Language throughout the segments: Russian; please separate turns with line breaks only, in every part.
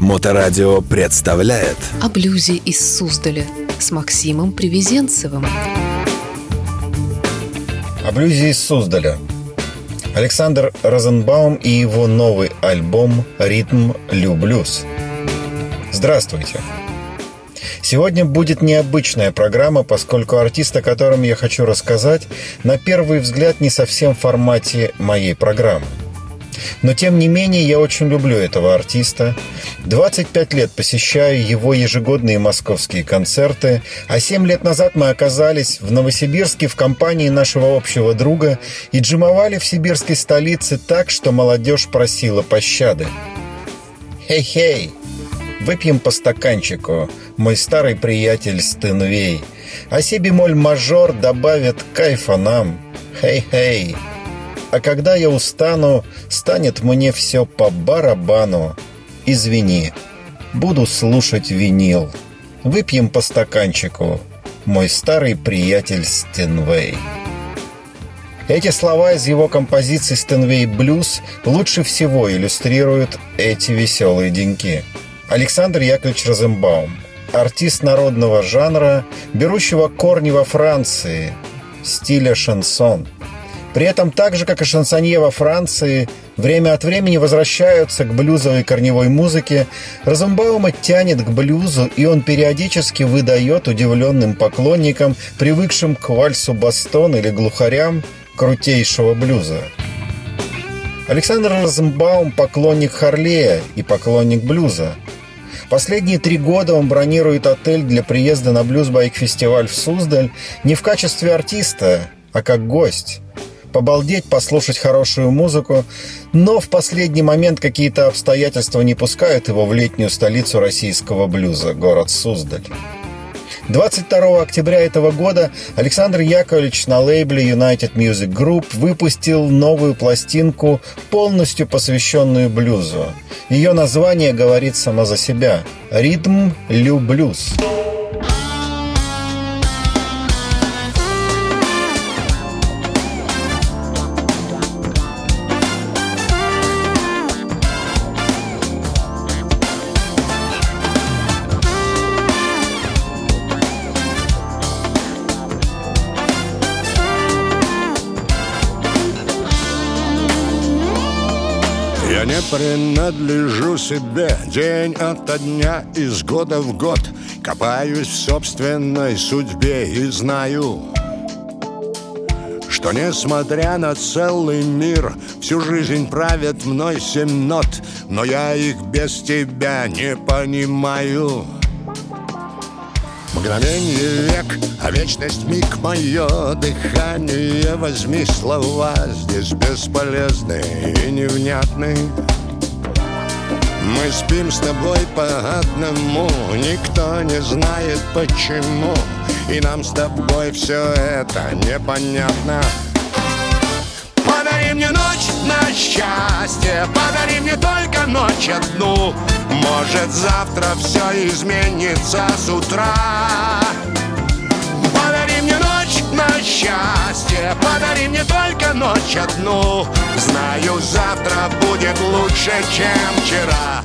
Моторадио представляет
О блюзе из Суздаля с Максимом Привезенцевым
О блюзе из Суздаля Александр Розенбаум и его новый альбом «Ритм Люблюз». Здравствуйте! Сегодня будет необычная программа, поскольку артист, о котором я хочу рассказать, на первый взгляд не совсем в формате моей программы – но тем не менее я очень люблю этого артиста. 25 лет посещаю его ежегодные московские концерты, а 7 лет назад мы оказались в Новосибирске в компании нашего общего друга и джимовали в сибирской столице так, что молодежь просила пощады. «Хей-хей!» Выпьем по стаканчику, мой старый приятель Стенвей. А си бемоль мажор добавит кайфа нам. Хей-хей! А когда я устану, станет мне все по барабану. Извини, буду слушать винил. Выпьем по стаканчику, мой старый приятель Стенвей. Эти слова из его композиции «Стенвей Блюз» лучше всего иллюстрируют эти веселые деньки. Александр Яковлевич Розенбаум, артист народного жанра, берущего корни во Франции, стиля шансон – при этом так же, как и шансонье во Франции, время от времени возвращаются к блюзовой корневой музыке, Розенбаума тянет к блюзу, и он периодически выдает удивленным поклонникам, привыкшим к вальсу бастон или глухарям, крутейшего блюза. Александр Розенбаум – поклонник Харлея и поклонник блюза. Последние три года он бронирует отель для приезда на блюз-байк-фестиваль в Суздаль не в качестве артиста, а как гость побалдеть, послушать хорошую музыку, но в последний момент какие-то обстоятельства не пускают его в летнюю столицу российского блюза, город Суздаль. 22 октября этого года Александр Яковлевич на лейбле United Music Group выпустил новую пластинку, полностью посвященную блюзу. Ее название говорит само за себя – «Ритм Лю Блюз».
Принадлежу себе. День ото дня, из года в год Копаюсь в собственной судьбе и знаю что несмотря на целый мир Всю жизнь правят мной семь нот Но я их без тебя не понимаю. Мгновение век, а вечность миг Мое дыхание Возьми слова Здесь бесполезные и невнятные мы спим с тобой по одному Никто не знает почему. И нам с тобой все это непонятно. Подари мне ночь на счастье Подари мне только ночь одну. Может завтра все изменится с утра счастье. Подари мне только ночь одну. Знаю, завтра будет лучше, чем вчера.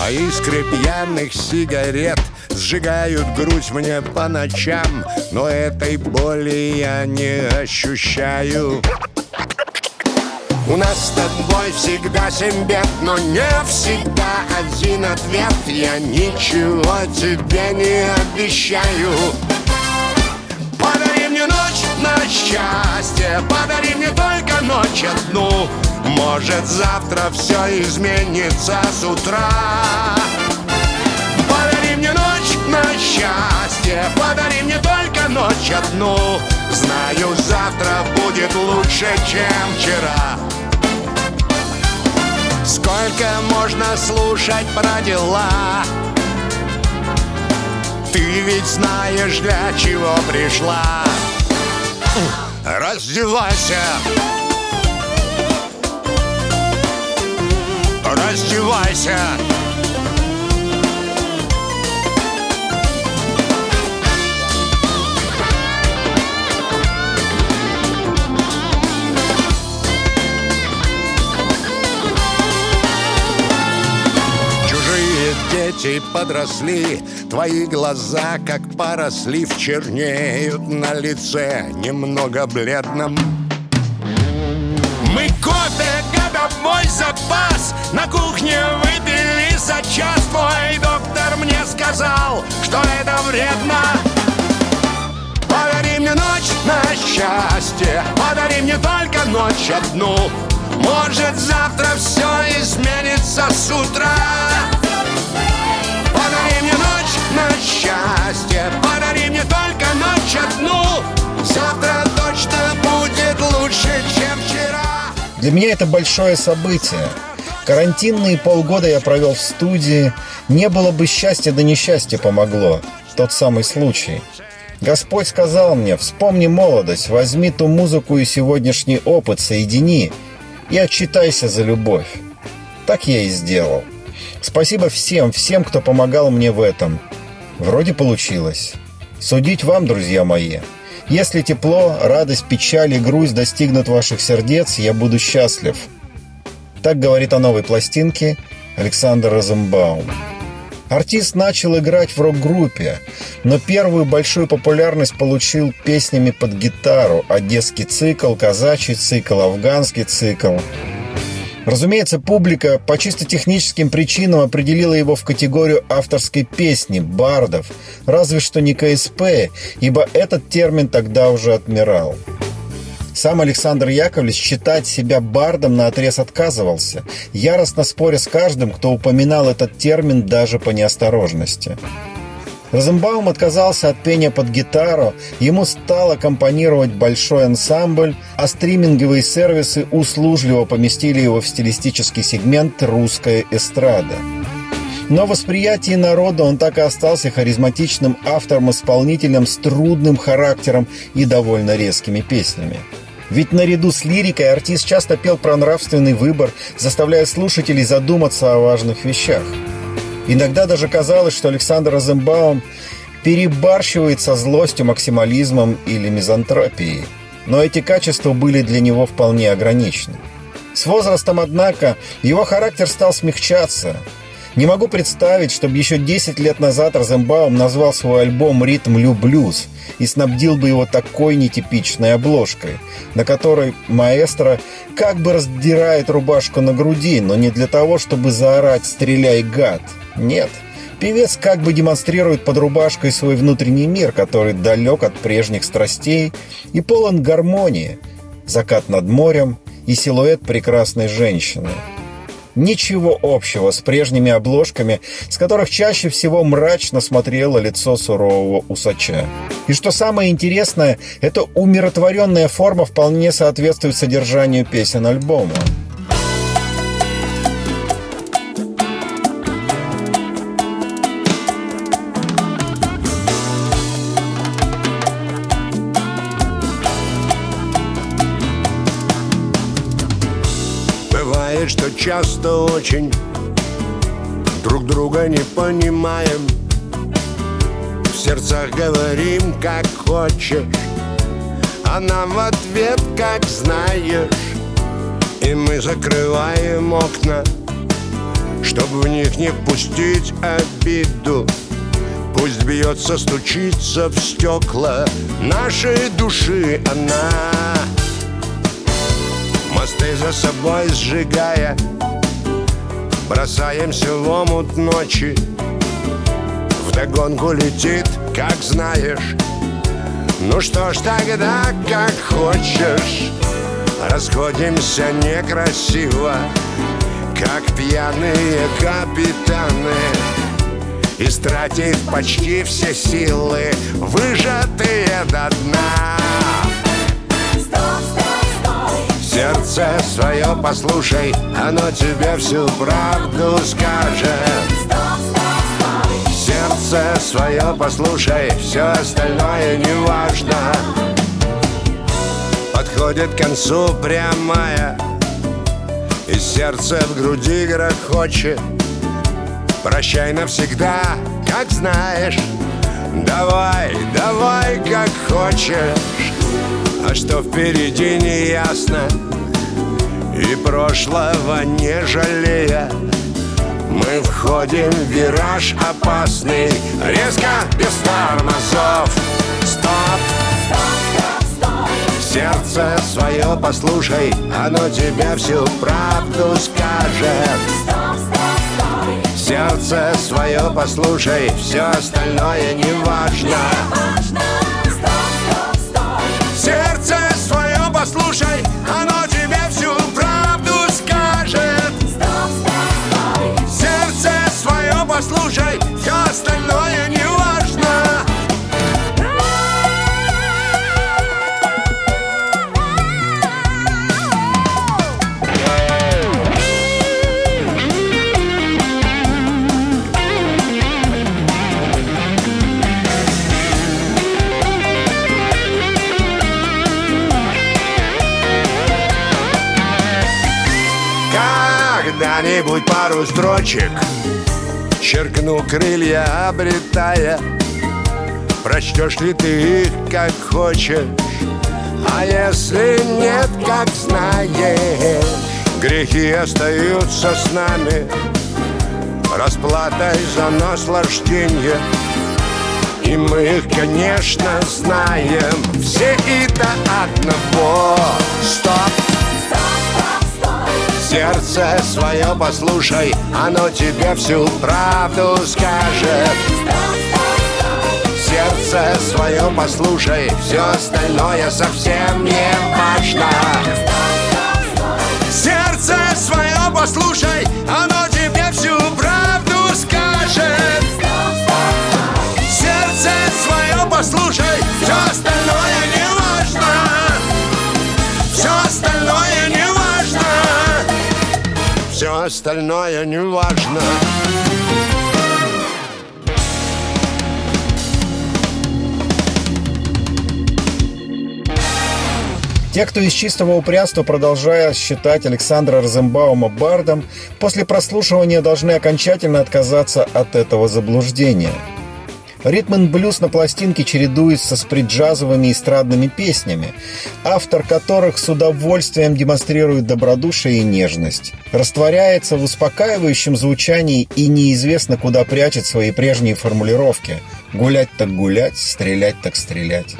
А искры пьяных сигарет Сжигают грудь мне по ночам Но этой боли я не ощущаю. У нас с тобой всегда семь бед, но не всегда один ответ. Я ничего тебе не обещаю на счастье. Подари мне только ночь одну. Может завтра все изменится с утра. Подари мне ночь на счастье. Подари мне только ночь одну. Знаю, завтра будет лучше, чем вчера. Сколько можно слушать про дела? Ты ведь знаешь, для чего пришла Раздевайся. Раздевайся дети подросли Твои глаза, как порослив, чернеют на лице Немного бледном. Мы кофе, годовой запас На кухне выпили за час. Твой доктор мне сказал, что это вредно. Подари мне ночь на счастье Подари мне только ночь одну. Может завтра все изменится с утра счастье Подари мне только ночь одну Завтра точно будет лучше, чем вчера
Для меня это большое событие. Карантинные полгода я провел в студии. Не было бы счастья, да несчастье помогло. Тот самый случай. Господь сказал мне, вспомни молодость, возьми ту музыку и сегодняшний опыт, соедини и отчитайся за любовь. Так я и сделал. Спасибо всем, всем, кто помогал мне в этом. Вроде получилось. Судить вам, друзья мои. Если тепло, радость, печаль и грусть достигнут ваших сердец, я буду счастлив. Так говорит о новой пластинке Александр Розенбаум. Артист начал играть в рок-группе, но первую большую популярность получил песнями под гитару «Одесский цикл», «Казачий цикл», «Афганский цикл». Разумеется, публика по чисто техническим причинам определила его в категорию авторской песни, бардов, разве что не КСП, ибо этот термин тогда уже отмирал. Сам Александр Яковлевич считать себя бардом на отрез отказывался, яростно споря с каждым, кто упоминал этот термин даже по неосторожности. Розенбаум отказался от пения под гитару, ему стал аккомпанировать большой ансамбль, а стриминговые сервисы услужливо поместили его в стилистический сегмент «русская эстрада». Но в восприятии народа он так и остался харизматичным автором-исполнителем с трудным характером и довольно резкими песнями. Ведь наряду с лирикой артист часто пел про нравственный выбор, заставляя слушателей задуматься о важных вещах. Иногда даже казалось, что Александр Розенбаум перебарщивает со злостью, максимализмом или мизантропией. Но эти качества были для него вполне ограничены. С возрастом, однако, его характер стал смягчаться. Не могу представить, чтобы еще 10 лет назад Розенбаум назвал свой альбом «Ритм Люблюз» и снабдил бы его такой нетипичной обложкой, на которой маэстро как бы раздирает рубашку на груди, но не для того, чтобы заорать «Стреляй, гад!» Нет. Певец как бы демонстрирует под рубашкой свой внутренний мир, который далек от прежних страстей и полон гармонии. Закат над морем и силуэт прекрасной женщины. Ничего общего с прежними обложками, с которых чаще всего мрачно смотрело лицо сурового усача. И что самое интересное, эта умиротворенная форма вполне соответствует содержанию песен альбома.
Бывает, что часто очень Друг друга не понимаем. В сердцах говорим, как хочешь А нам в ответ, как знаешь. И мы закрываем окна Чтобы в них не пустить обиду. Пусть бьется, стучится в стекла Нашей души она Мосты за собой сжигая. Бросаемся в омут ночи. Вдогонку летит, как знаешь. Ну что ж тогда, как хочешь. Расходимся некрасиво Как пьяные капитаны. Истратив почти все силы Выжатые до дна Сердце свое послушай, оно тебе всю правду скажет. Сердце свое послушай, все остальное не важно. Подходит к концу прямая, и сердце в груди грохочет. Прощай навсегда, как знаешь, давай, давай, как хочешь. А что впереди не ясно прошлого не жалея. Мы входим в вираж опасный Резко, без тормозов. Стоп! Сердце свое послушай Оно тебе всю правду скажет. Сердце свое послушай Все остальное не важно пару строчек. Черкну крылья, обретая. Прочтешь ли ты их, как хочешь? А если нет, как знаешь? Грехи остаются с нами. Расплатой за наслаждение. И мы их, конечно, знаем. Все и до одного. Стоп! Сердце свое послушай, оно тебе всю правду скажет. Сердце свое послушай, все остальное совсем не важно. Сердце свое послушай, остальное не важно.
Те, кто из чистого упрямства, продолжая считать Александра Розенбаума бардом, после прослушивания должны окончательно отказаться от этого заблуждения. Ритм блюз на пластинке чередуется с приджазовыми эстрадными песнями, автор которых с удовольствием демонстрирует добродушие и нежность, растворяется в успокаивающем звучании и неизвестно куда прячет свои прежние формулировки «гулять так гулять, стрелять так стрелять».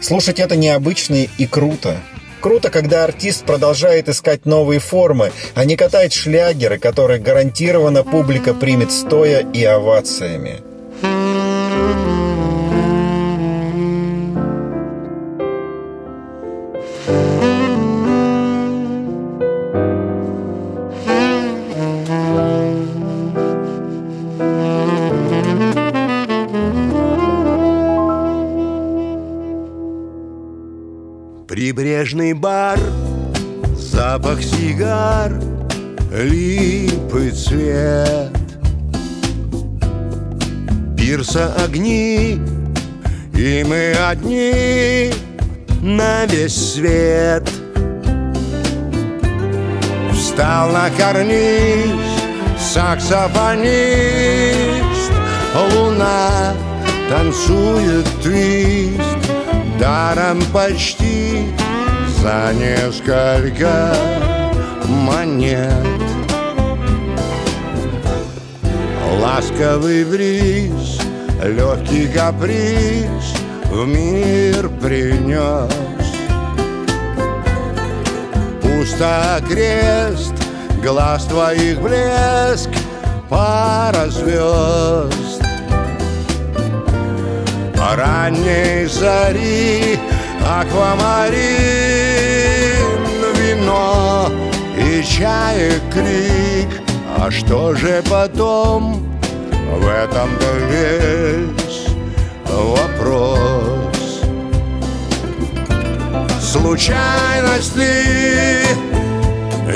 Слушать это необычно и круто. Круто, когда артист продолжает искать новые формы, а не катает шлягеры, которые гарантированно публика примет стоя и овациями.
Бар, запах сигар, липы цвет. Пирса огни, и мы одни на весь свет. Встал на карниз саксофонист Луна танцует твист Даром почти за несколько монет. Ласковый бриз, легкий каприз В мир принес. Пусто крест, глаз твоих блеск Пара звезд ранней зари Аквамарин, чаек крик. А что же потом? В этом-то весь вопрос. Случайность ли?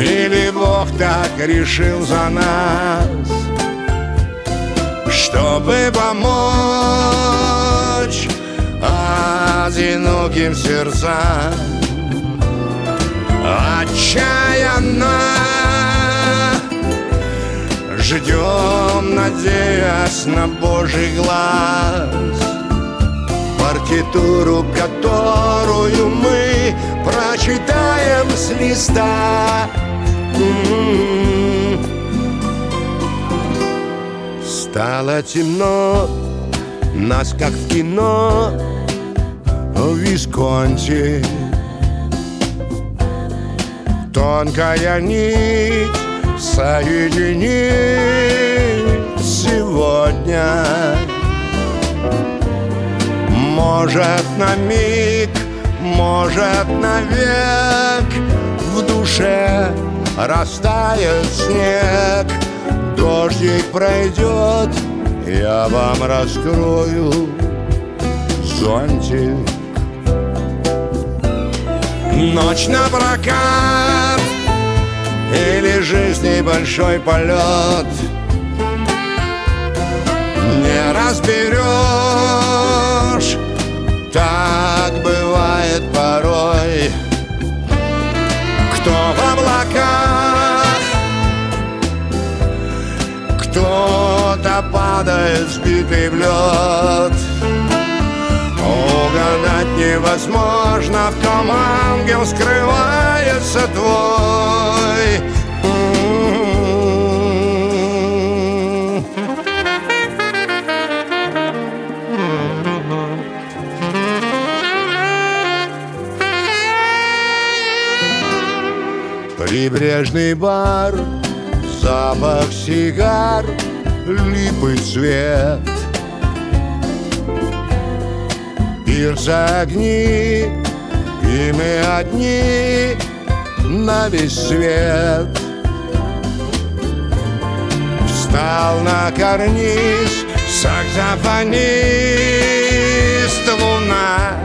Или Бог так решил за нас Чтобы помочь одиноким сердцам Отчаянно Ждем, надеясь на Божий глаз. Партитуру, которую мы прочитаем с листа. М-м-м. Стало темно, нас как в кино. В Висконте Тонкая нить соединит сегодня. Может на миг, может навек В душе растает снег. Дождик пройдет, я вам раскрою зонтик. Ночь на прокат Или жизни большой полет Не разберешь. Так бывает порой. Кто в облаках Кто-то падает сбитый в лед невозможно, в ком ангел скрывается твой. Прибрежный бар, запах сигар, липы цвет — Пирса огни, и мы одни на весь свет. Встал на карниз саксофонист Луна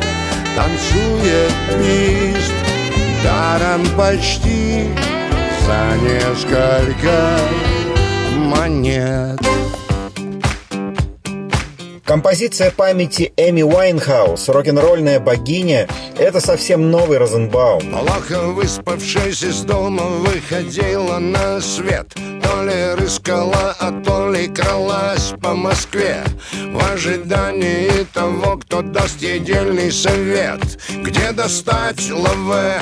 танцует твист Даром почти за несколько монет
Композиция памяти Эми Уайнхаус «Рок-н-ролльная богиня» — это совсем новый Розенбаум.
Плохо выспавшись из дома выходила на свет. То ли рыскала, а то ли кралась по Москве. В ожидании того, кто даст ей дельный совет. Где достать лаве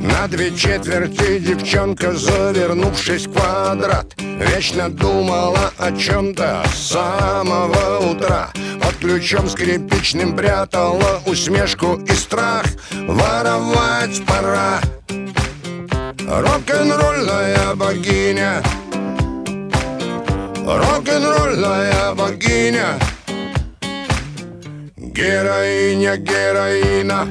на две четверти девчонка, завернувшись в квадрат Вечно думала о чем-то с самого утра. Под ключом скрипичным прятала усмешку и страх. Воровать пора. Рок-н-ролльная богиня. Рок-н-ролльная богиня. Героиня, героина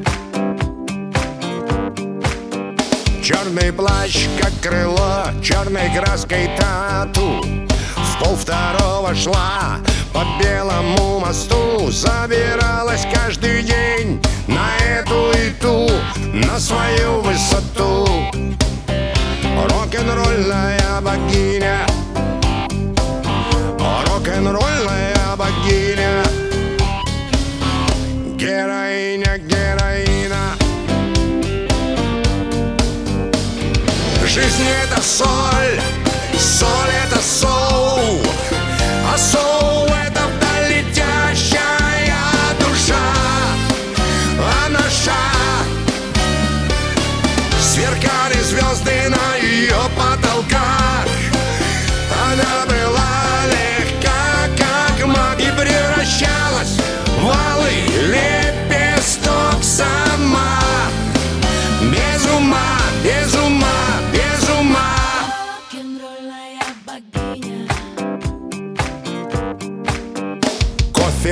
Черный плащ, как крыло, черной краской тату. В пол второго шла по белому мосту. Забиралась каждый день на эту и ту На свою высоту. Рок-н-ролльная богиня. Рок-н-ролльная богиня Жизнь это соль, соль это соу,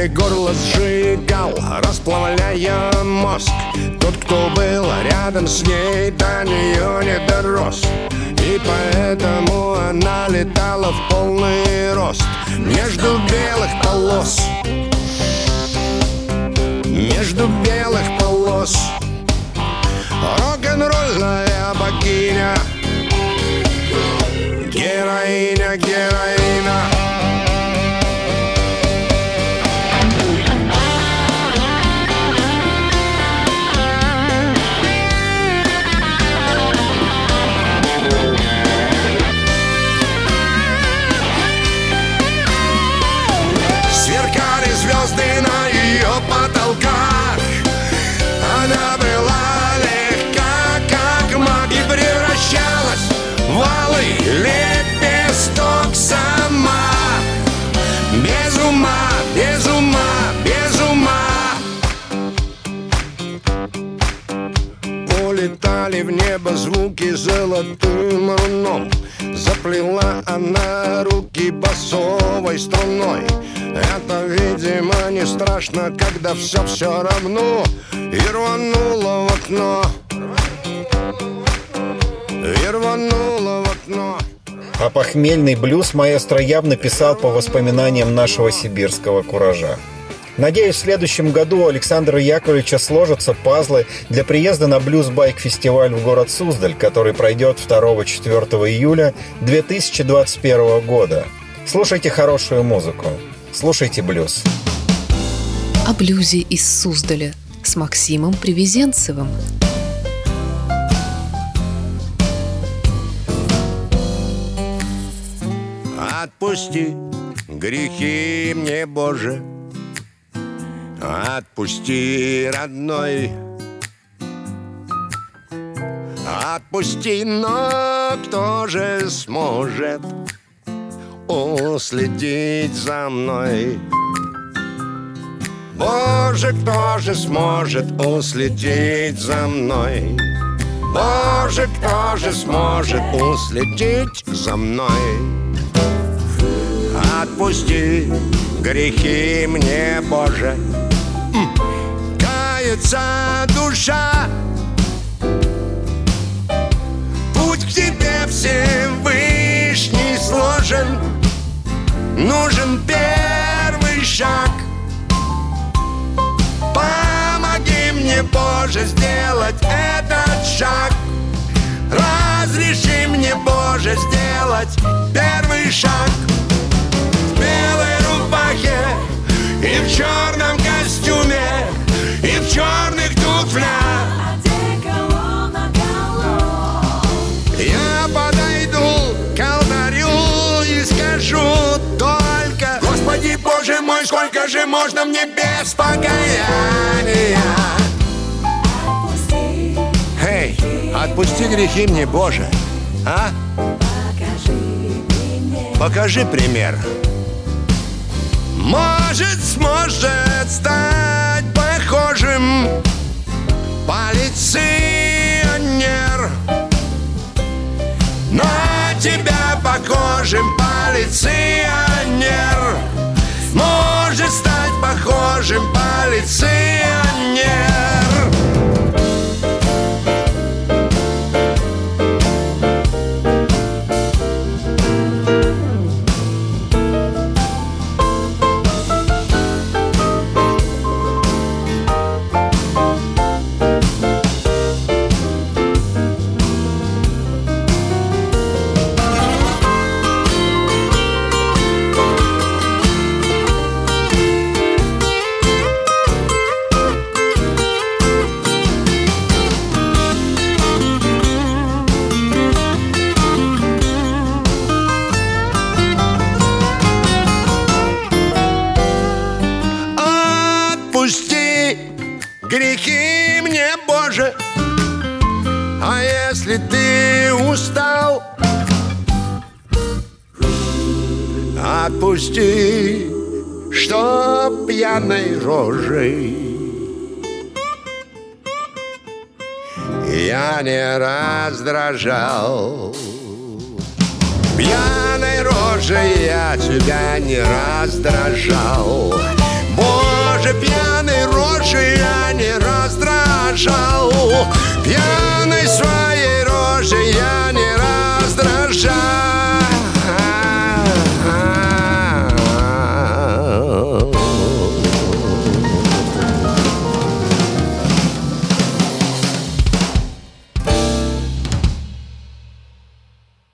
Горло сжигал, расплавляя мозг. Тот, кто был рядом с ней, до нее не дорос. И поэтому она летала в полный рост Между белых полос. Между белых полос. Рок-н-ролльная богиня. Героиня, героиня страшно, когда все все равно И рванула в окно И рванула в окно
А похмельный блюз маэстро явно писал по воспоминаниям нашего сибирского куража. Надеюсь, в следующем году у Александра Яковлевича сложатся пазлы для приезда на блюз-байк-фестиваль в город Суздаль, который пройдет 2-4 июля 2021 года. Слушайте хорошую музыку. Слушайте блюз.
О блюзе из Суздаля с Максимом Привезенцевым.
Отпусти грехи мне, Боже. Отпусти, родной. Отпусти, но кто же сможет Уследить за мной Боже, кто же сможет уследить за мной? Боже, кто же сможет уследить за мной? Отпусти грехи мне, Боже. Кается душа. Путь к тебе Всевышний сложен. Нужен первый шаг Боже, сделать этот шаг. Разреши мне, Боже, сделать первый шаг. В белой рубахе и в черном костюме И в черных туфлях. Я подойду к алтарю и скажу только Господи, Боже мой, сколько же можно мне без
отпусти
грехи мне, Боже. А?
покажи
пример. Может, сможет стать похожим Полиционер. На тебя похожим полиционер. Может стать похожим полиционер Отпусти, что пьяной рожей Я не раздражал. Пьяной рожей я тебя не раздражал. Боже, пьяной рожей я не раздражал. Пьяной своей рожей я не раздражал.